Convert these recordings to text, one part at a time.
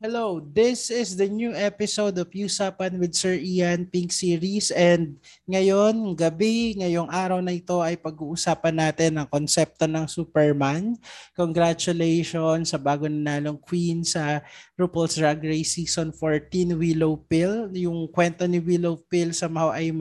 Hello, this is the new episode of Usapan with Sir Ian Pink Series and ngayon, gabi, ngayong araw na ito ay pag-uusapan natin ang konsepto ng Superman. Congratulations sa bago nanalong queen sa RuPaul's Drag Race Season 14, Willow Pill. Yung kwento ni Willow Pill somehow ay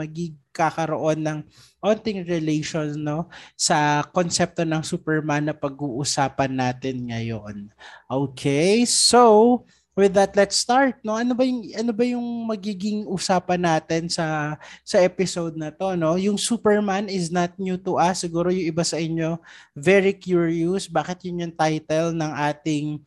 magkakaroon ng onting relation no sa konsepto ng Superman na pag-uusapan natin ngayon. Okay, so with that, let's start. No, ano ba yung ano ba yung magiging usapan natin sa sa episode na to, no? Yung Superman is not new to us. Siguro yung iba sa inyo very curious bakit yun yung title ng ating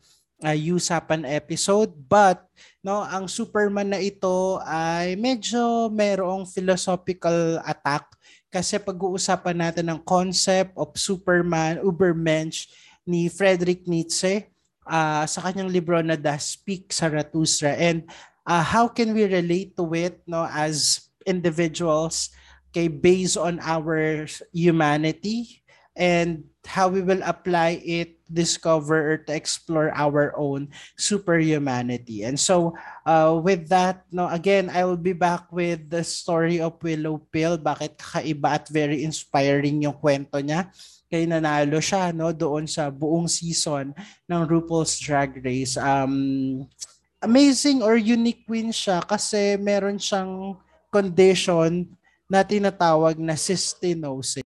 uh, usapan episode. But no, ang Superman na ito ay medyo merong philosophical attack kasi pag-uusapan natin ng concept of Superman, Ubermensch ni Friedrich Nietzsche uh, sa kanyang libro na The Speak Zarathustra and uh, how can we relate to it no as individuals okay based on our humanity and how we will apply it discover or to explore our own superhumanity and so uh, with that no again i will be back with the story of willow pill bakit kakaiba at very inspiring yung kwento niya kay nanalo siya no doon sa buong season ng RuPaul's Drag Race. Um amazing or unique win siya kasi meron siyang condition na tinatawag na cystinosis.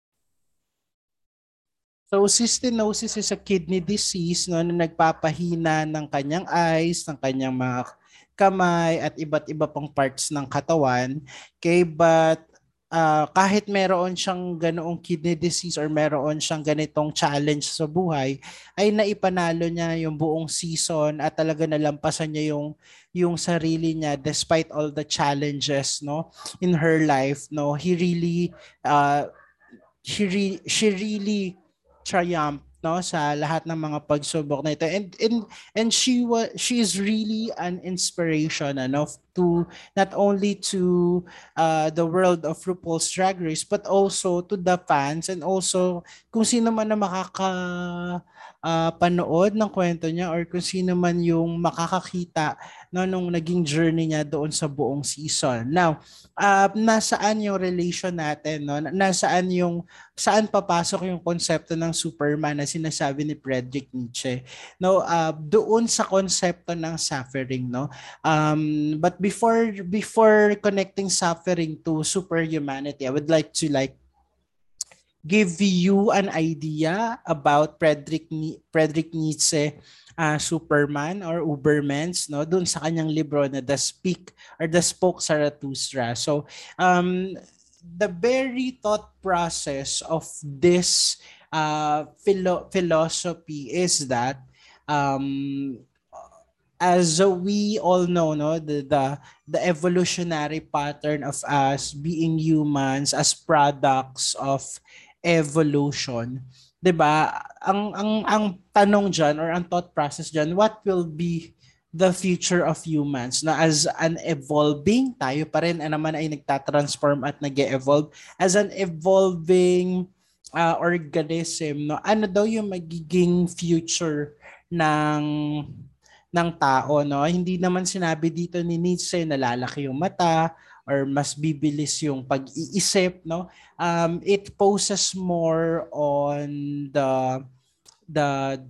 So cystinosis is a kidney disease no, na nagpapahina ng kanyang eyes, ng kanyang mga kamay at iba't iba pang parts ng katawan. Okay, but uh, kahit meron siyang ganoong kidney disease or meron siyang ganitong challenge sa buhay, ay naipanalo niya yung buong season at talaga nalampasan niya yung yung sarili niya despite all the challenges no in her life no he really uh, she, re- she really triumphed no sa lahat ng mga pagsubok na ito. And and and she was she is really an inspiration ano to not only to uh, the world of RuPaul's Drag Race but also to the fans and also kung sino man na makaka uh, panood ng kwento niya or kung sino man yung makakakita no nung naging journey niya doon sa buong season. Now, uh, nasaan yung relation natin no? Nasaan yung saan papasok yung konsepto ng Superman na sinasabi ni Friedrich Nietzsche? No, uh, doon sa konsepto ng suffering, no? Um, but before before connecting suffering to superhumanity, I would like to like give you an idea about Friedrich Friedrich Nietzsche uh, Superman or Ubermans no doon sa kanyang libro na The Speak or The Spoke Zarathustra. So um the very thought process of this uh, philo- philosophy is that um, as we all know no the, the the evolutionary pattern of us being humans as products of evolution. 'di ba? Ang ang ang tanong diyan or ang thought process diyan, what will be the future of humans? Na as an evolving tayo pa rin na naman ay nagta-transform at nag-evolve as an evolving uh, organism no? Ano daw yung magiging future ng ng tao no? Hindi naman sinabi dito ni Nietzsche na lalaki yung mata or mas bibilis yung pag-iisip no? Um it poses more on the the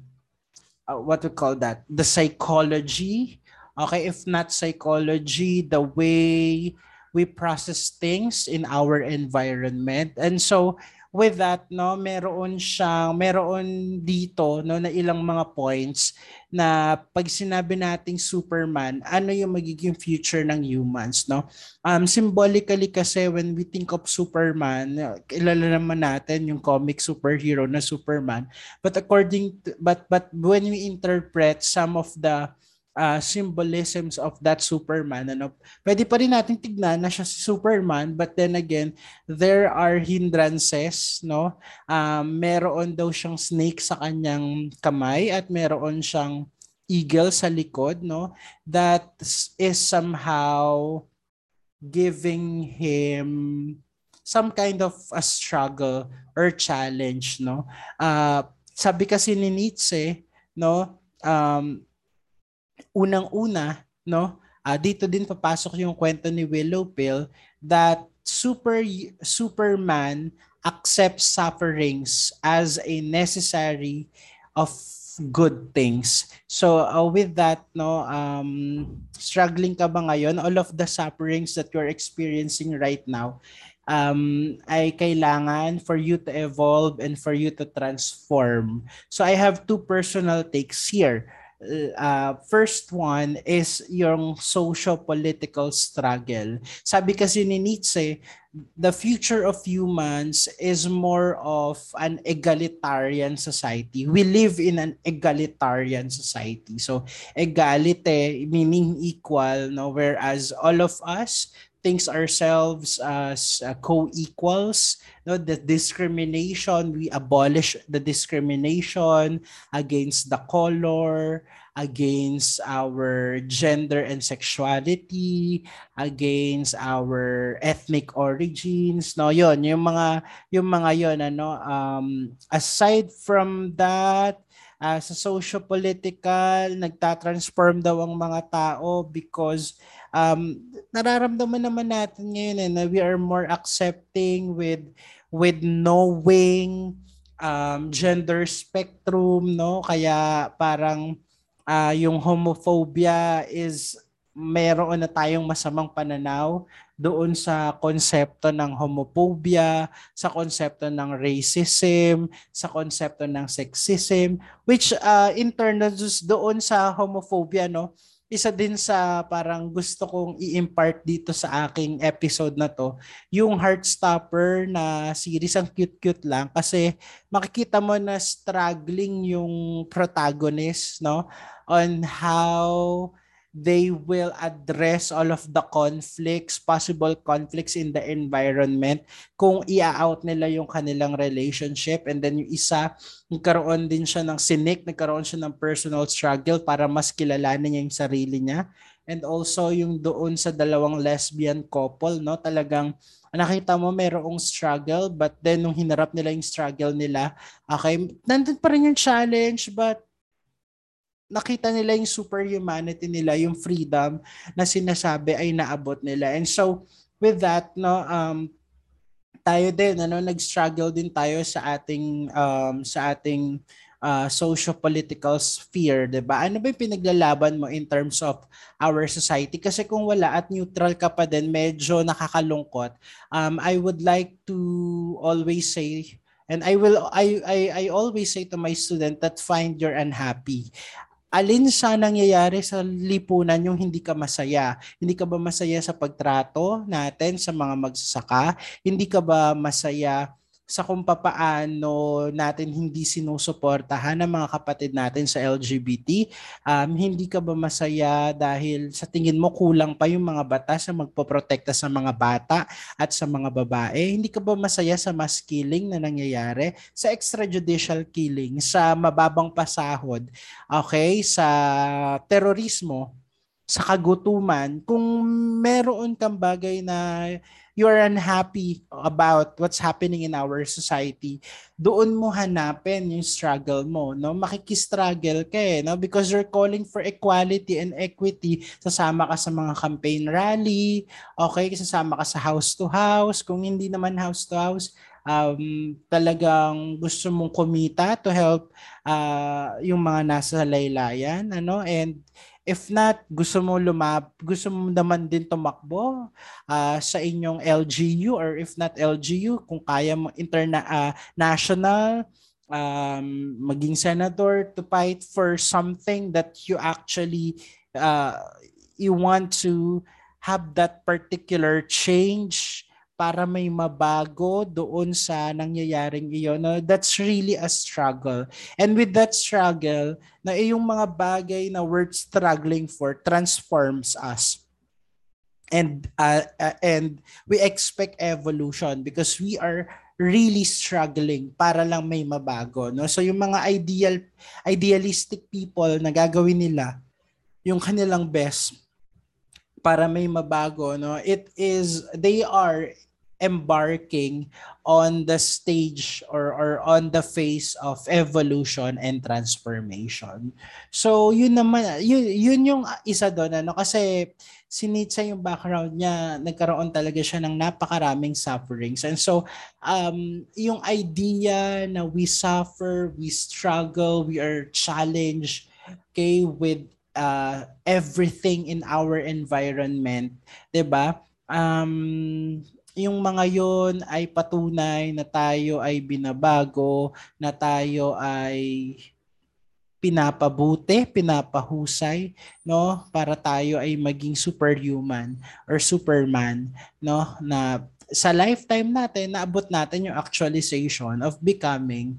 uh, what we call that? The psychology. Okay if not psychology the way we process things in our environment. And so with that no meron siyang meron dito no na ilang mga points na pag sinabi nating Superman ano yung magiging future ng humans no? Um symbolically kasi when we think of Superman kilala naman natin yung comic superhero na Superman but according to, but but when we interpret some of the uh, symbolisms of that Superman. Ano, pwede pa rin natin tignan na siya si Superman but then again, there are hindrances, no? Um, meron daw siyang snake sa kanyang kamay at meron siyang eagle sa likod, no? That is somehow giving him some kind of a struggle or challenge, no? Uh, sabi kasi ni Nietzsche, no? Um, unang-una, no? Uh, dito din papasok yung kwento ni Willow Pill that super Superman accepts sufferings as a necessary of good things. So uh, with that no um struggling ka ba ngayon all of the sufferings that you're experiencing right now um ay kailangan for you to evolve and for you to transform. So I have two personal takes here uh, first one is yung socio-political struggle. Sabi kasi ni Nietzsche, the future of humans is more of an egalitarian society. We live in an egalitarian society. So egalite meaning equal, no? whereas all of us thinks ourselves as uh, co-equals no the discrimination we abolish the discrimination against the color against our gender and sexuality against our ethnic origins no yon yung mga yung mga yon ano um aside from that uh, sa socio-political nagta-transform daw ang mga tao because um, nararamdaman naman natin ngayon eh, na we are more accepting with with knowing um, gender spectrum, no? Kaya parang uh, yung homophobia is meron na tayong masamang pananaw doon sa konsepto ng homophobia, sa konsepto ng racism, sa konsepto ng sexism, which uh, in turn doon sa homophobia, no? isa din sa parang gusto kong i-impart dito sa aking episode na to, yung Heartstopper na series, ang cute-cute lang kasi makikita mo na struggling yung protagonist, no? On how they will address all of the conflicts, possible conflicts in the environment kung i-out nila yung kanilang relationship and then yung isa, nagkaroon din siya ng sinik, nagkaroon siya ng personal struggle para mas kilalanin niya yung sarili niya. And also yung doon sa dalawang lesbian couple, no, talagang nakita mo merong struggle but then nung hinarap nila yung struggle nila, okay, nandun pa rin yung challenge but nakita nila yung superhumanity nila, yung freedom na sinasabi ay naabot nila. And so with that, no, um, tayo din ano nag-struggle din tayo sa ating um, sa ating uh, socio-political sphere, 'di ba? Ano ba 'yung pinaglalaban mo in terms of our society? Kasi kung wala at neutral ka pa din, medyo nakakalungkot. Um, I would like to always say and I will I I I always say to my student that find your unhappy alin sa nangyayari sa lipunan yung hindi ka masaya? Hindi ka ba masaya sa pagtrato natin sa mga magsasaka? Hindi ka ba masaya sa kung papaano natin hindi sinusuportahan ng mga kapatid natin sa LGBT. Um, hindi ka ba masaya dahil sa tingin mo kulang pa yung mga batas na magpoprotekta sa mga bata at sa mga babae? Hindi ka ba masaya sa mass killing na nangyayari? Sa extrajudicial killing, sa mababang pasahod, okay, sa terorismo, sa kagutuman, kung meron kang bagay na you are unhappy about what's happening in our society, doon mo hanapin yung struggle mo, no? Makikistruggle ka eh, no? Because you're calling for equality and equity. Sasama ka sa mga campaign rally, okay? Sasama ka sa house to house. Kung hindi naman house to house, um, talagang gusto mong kumita to help uh, yung mga nasa laylayan, ano? And If not, gusto mo lumab, gusto mo naman din tumakbo uh, sa inyong LGU or if not LGU, kung kaya mo interna uh, national um, maging senator to fight for something that you actually uh, you want to have that particular change para may mabago doon sa nangyayaring iyon. No? That's really a struggle. And with that struggle, na yung mga bagay na worth struggling for transforms us. And uh, uh, and we expect evolution because we are really struggling para lang may mabago no so yung mga ideal idealistic people na gagawin nila yung kanilang best para may mabago no it is they are embarking on the stage or, or on the face of evolution and transformation. So yun naman, yun, yun yung isa doon. Ano? Kasi si Nietzsche yung background niya, nagkaroon talaga siya ng napakaraming sufferings. And so um, yung idea na we suffer, we struggle, we are challenged okay, with uh, everything in our environment, 'di ba? Um, yung mga yon ay patunay na tayo ay binabago, na tayo ay pinapabuti, pinapahusay, no, para tayo ay maging superhuman or superman, no, na sa lifetime natin naabot natin yung actualization of becoming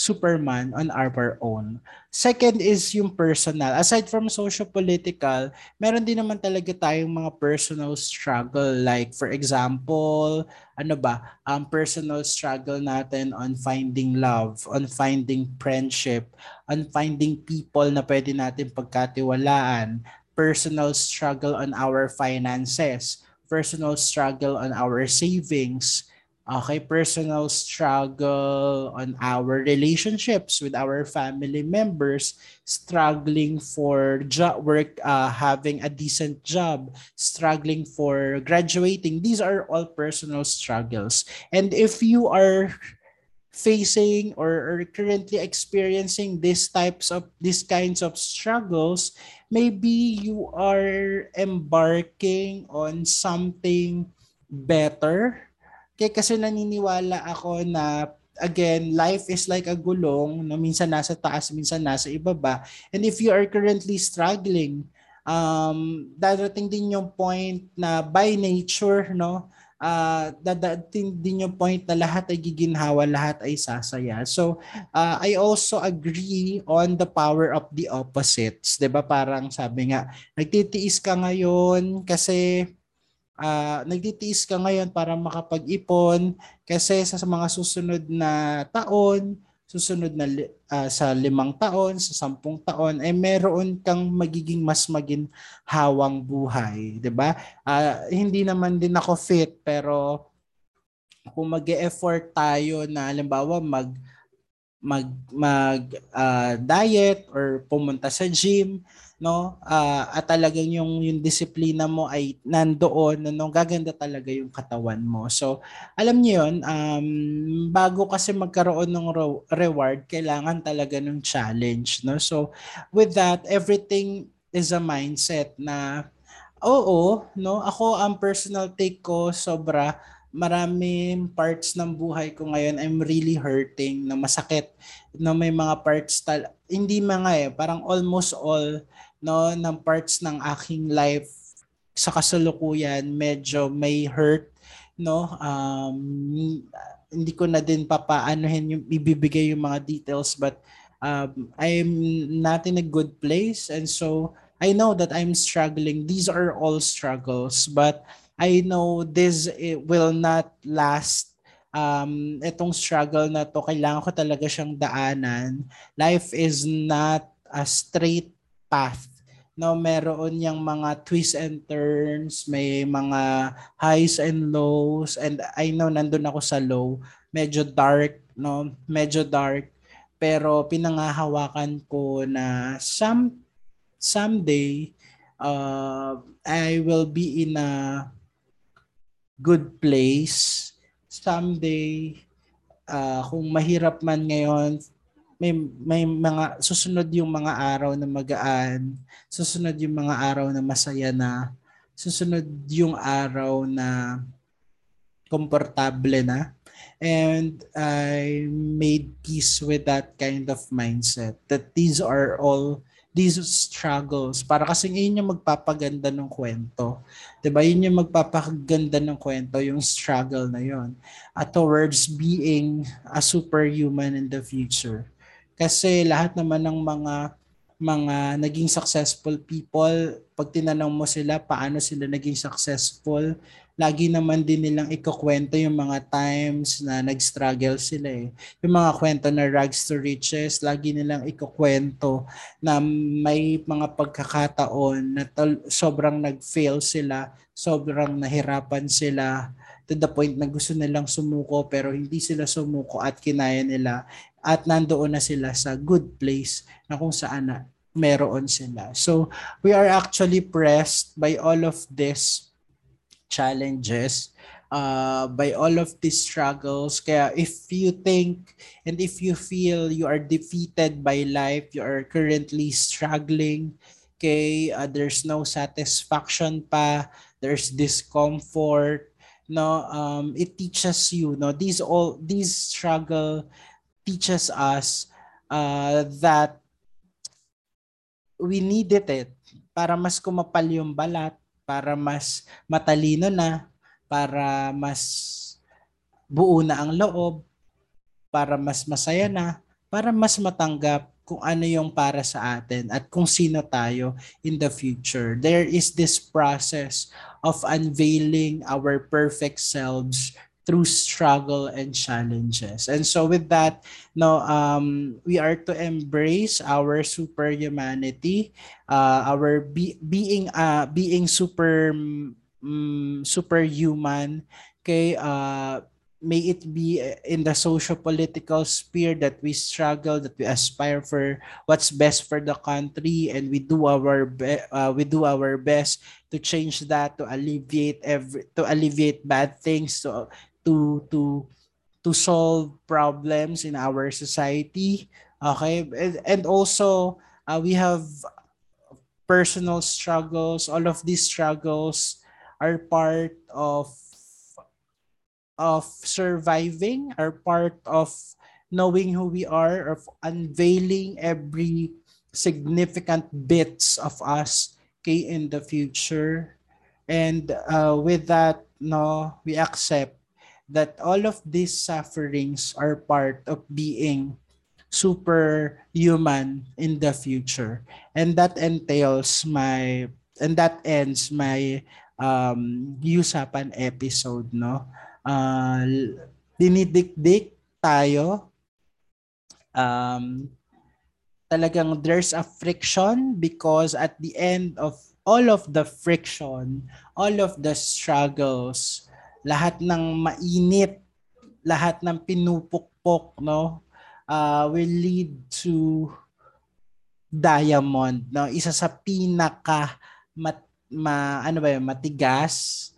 Superman on our own. Second is yung personal. Aside from socio-political, meron din naman talaga tayong mga personal struggle. Like for example, ano ba, um, personal struggle natin on finding love, on finding friendship, on finding people na pwede natin pagkatiwalaan, personal struggle on our finances, personal struggle on our savings, okay, personal struggle on our relationships with our family members, struggling for job work, uh, having a decent job, struggling for graduating. These are all personal struggles. And if you are facing or, or currently experiencing these types of these kinds of struggles, maybe you are embarking on something better kaya kasi naniniwala ako na again, life is like a gulong no minsan nasa taas, minsan nasa ibaba. And if you are currently struggling, um dadating din yung point na by nature no uh, dadating din yung point na lahat ay giginhawa, lahat ay sasaya. So, uh, I also agree on the power of the opposites. ba Parang sabi nga, nagtitiis ka ngayon kasi uh, nagtitiis ka ngayon para makapag-ipon kasi sa mga susunod na taon, susunod na uh, sa limang taon, sa sampung taon, ay meron kang magiging mas maging hawang buhay. ba diba? Uh, hindi naman din ako fit pero kung mag-effort tayo na halimbawa mag mag mag uh, diet or pumunta sa gym no? Uh, at talagang yung yung disiplina mo ay nandoon no gaganda talaga yung katawan mo. So alam niyo yon um bago kasi magkaroon ng re- reward kailangan talaga ng challenge no? So with that everything is a mindset na oo no? Ako ang personal take ko sobra maraming parts ng buhay ko ngayon I'm really hurting na masakit na may mga parts tal hindi mga eh parang almost all no ng parts ng aking life sa kasalukuyan medyo may hurt no um hindi ko na din papaanohin yung ibibigay yung mga details but um, I'm not in a good place and so I know that I'm struggling these are all struggles but I know this will not last. Um, itong struggle na to, kailangan ko talaga siyang daanan. Life is not a straight path. No, meron yang mga twists and turns, may mga highs and lows, and I know nandun ako sa low. Medyo dark, no? Medyo dark. Pero pinangahawakan ko na some someday uh, I will be in a good place. Someday, uh, kung mahirap man ngayon, may, may mga susunod yung mga araw na magaan, susunod yung mga araw na masaya na, susunod yung araw na komportable na. And I made peace with that kind of mindset that these are all these struggles para kasi yun yung magpapaganda ng kwento. ba? Yun yung magpapaganda ng kwento, yung struggle na yon. At towards being a superhuman in the future. Kasi lahat naman ng mga mga naging successful people, pag tinanong mo sila paano sila naging successful, lagi naman din nilang ikukwento yung mga times na nag-struggle sila eh. Yung mga kwento na rags to riches, lagi nilang ikukwento na may mga pagkakataon na tol- sobrang nag-fail sila, sobrang nahirapan sila to the point na gusto nilang sumuko pero hindi sila sumuko at kinaya nila at nandoon na sila sa good place na kung saan na meron sila. So we are actually pressed by all of this challenges, uh, by all of these struggles. Kaya if you think and if you feel you are defeated by life, you are currently struggling, okay, uh, there's no satisfaction pa, there's discomfort, no, um, it teaches you, no, these all, these struggle teaches us uh, that we needed it para mas kumapal yung balat, para mas matalino na, para mas buo na ang loob, para mas masaya na, para mas matanggap kung ano yung para sa atin at kung sino tayo in the future. There is this process of unveiling our perfect selves through struggle and challenges. And so with that, no, um, we are to embrace our superhumanity, uh, our be- being uh, being super um, superhuman. Okay, uh, may it be in the socio-political sphere that we struggle, that we aspire for what's best for the country, and we do our be- uh, we do our best to change that, to alleviate every, to alleviate bad things, to to to to solve problems in our society okay? And, and also uh, we have personal struggles. All of these struggles are part of of surviving are part of knowing who we are of unveiling every significant bits of us okay in the future and uh, with that no we accept that all of these sufferings are part of being superhuman in the future. And that entails my, and that ends my um, usapan episode, no? Uh, dinidikdik tayo. Um, talagang there's a friction because at the end of all of the friction, all of the struggles, lahat ng mainit, lahat ng pinupukpok, no, uh, will lead to diamond, no? Isa sa pinaka mat, ma, ano ba yun, matigas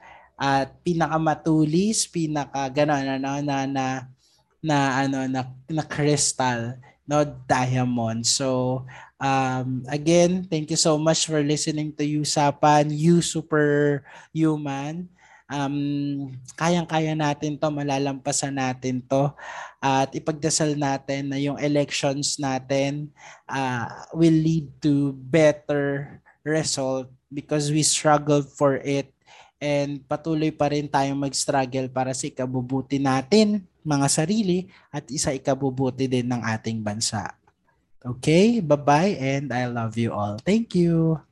at pinakamatulis, pinaka gano'n ano na na na ano na, na crystal, no, diamond. So, um, again, thank you so much for listening to Usapan, You Super Human um, kayang-kaya natin to, malalampasan natin to at ipagdasal natin na yung elections natin uh, will lead to better result because we struggled for it and patuloy pa rin tayong mag-struggle para sa ikabubuti natin, mga sarili, at isa ikabubuti din ng ating bansa. Okay, bye-bye and I love you all. Thank you.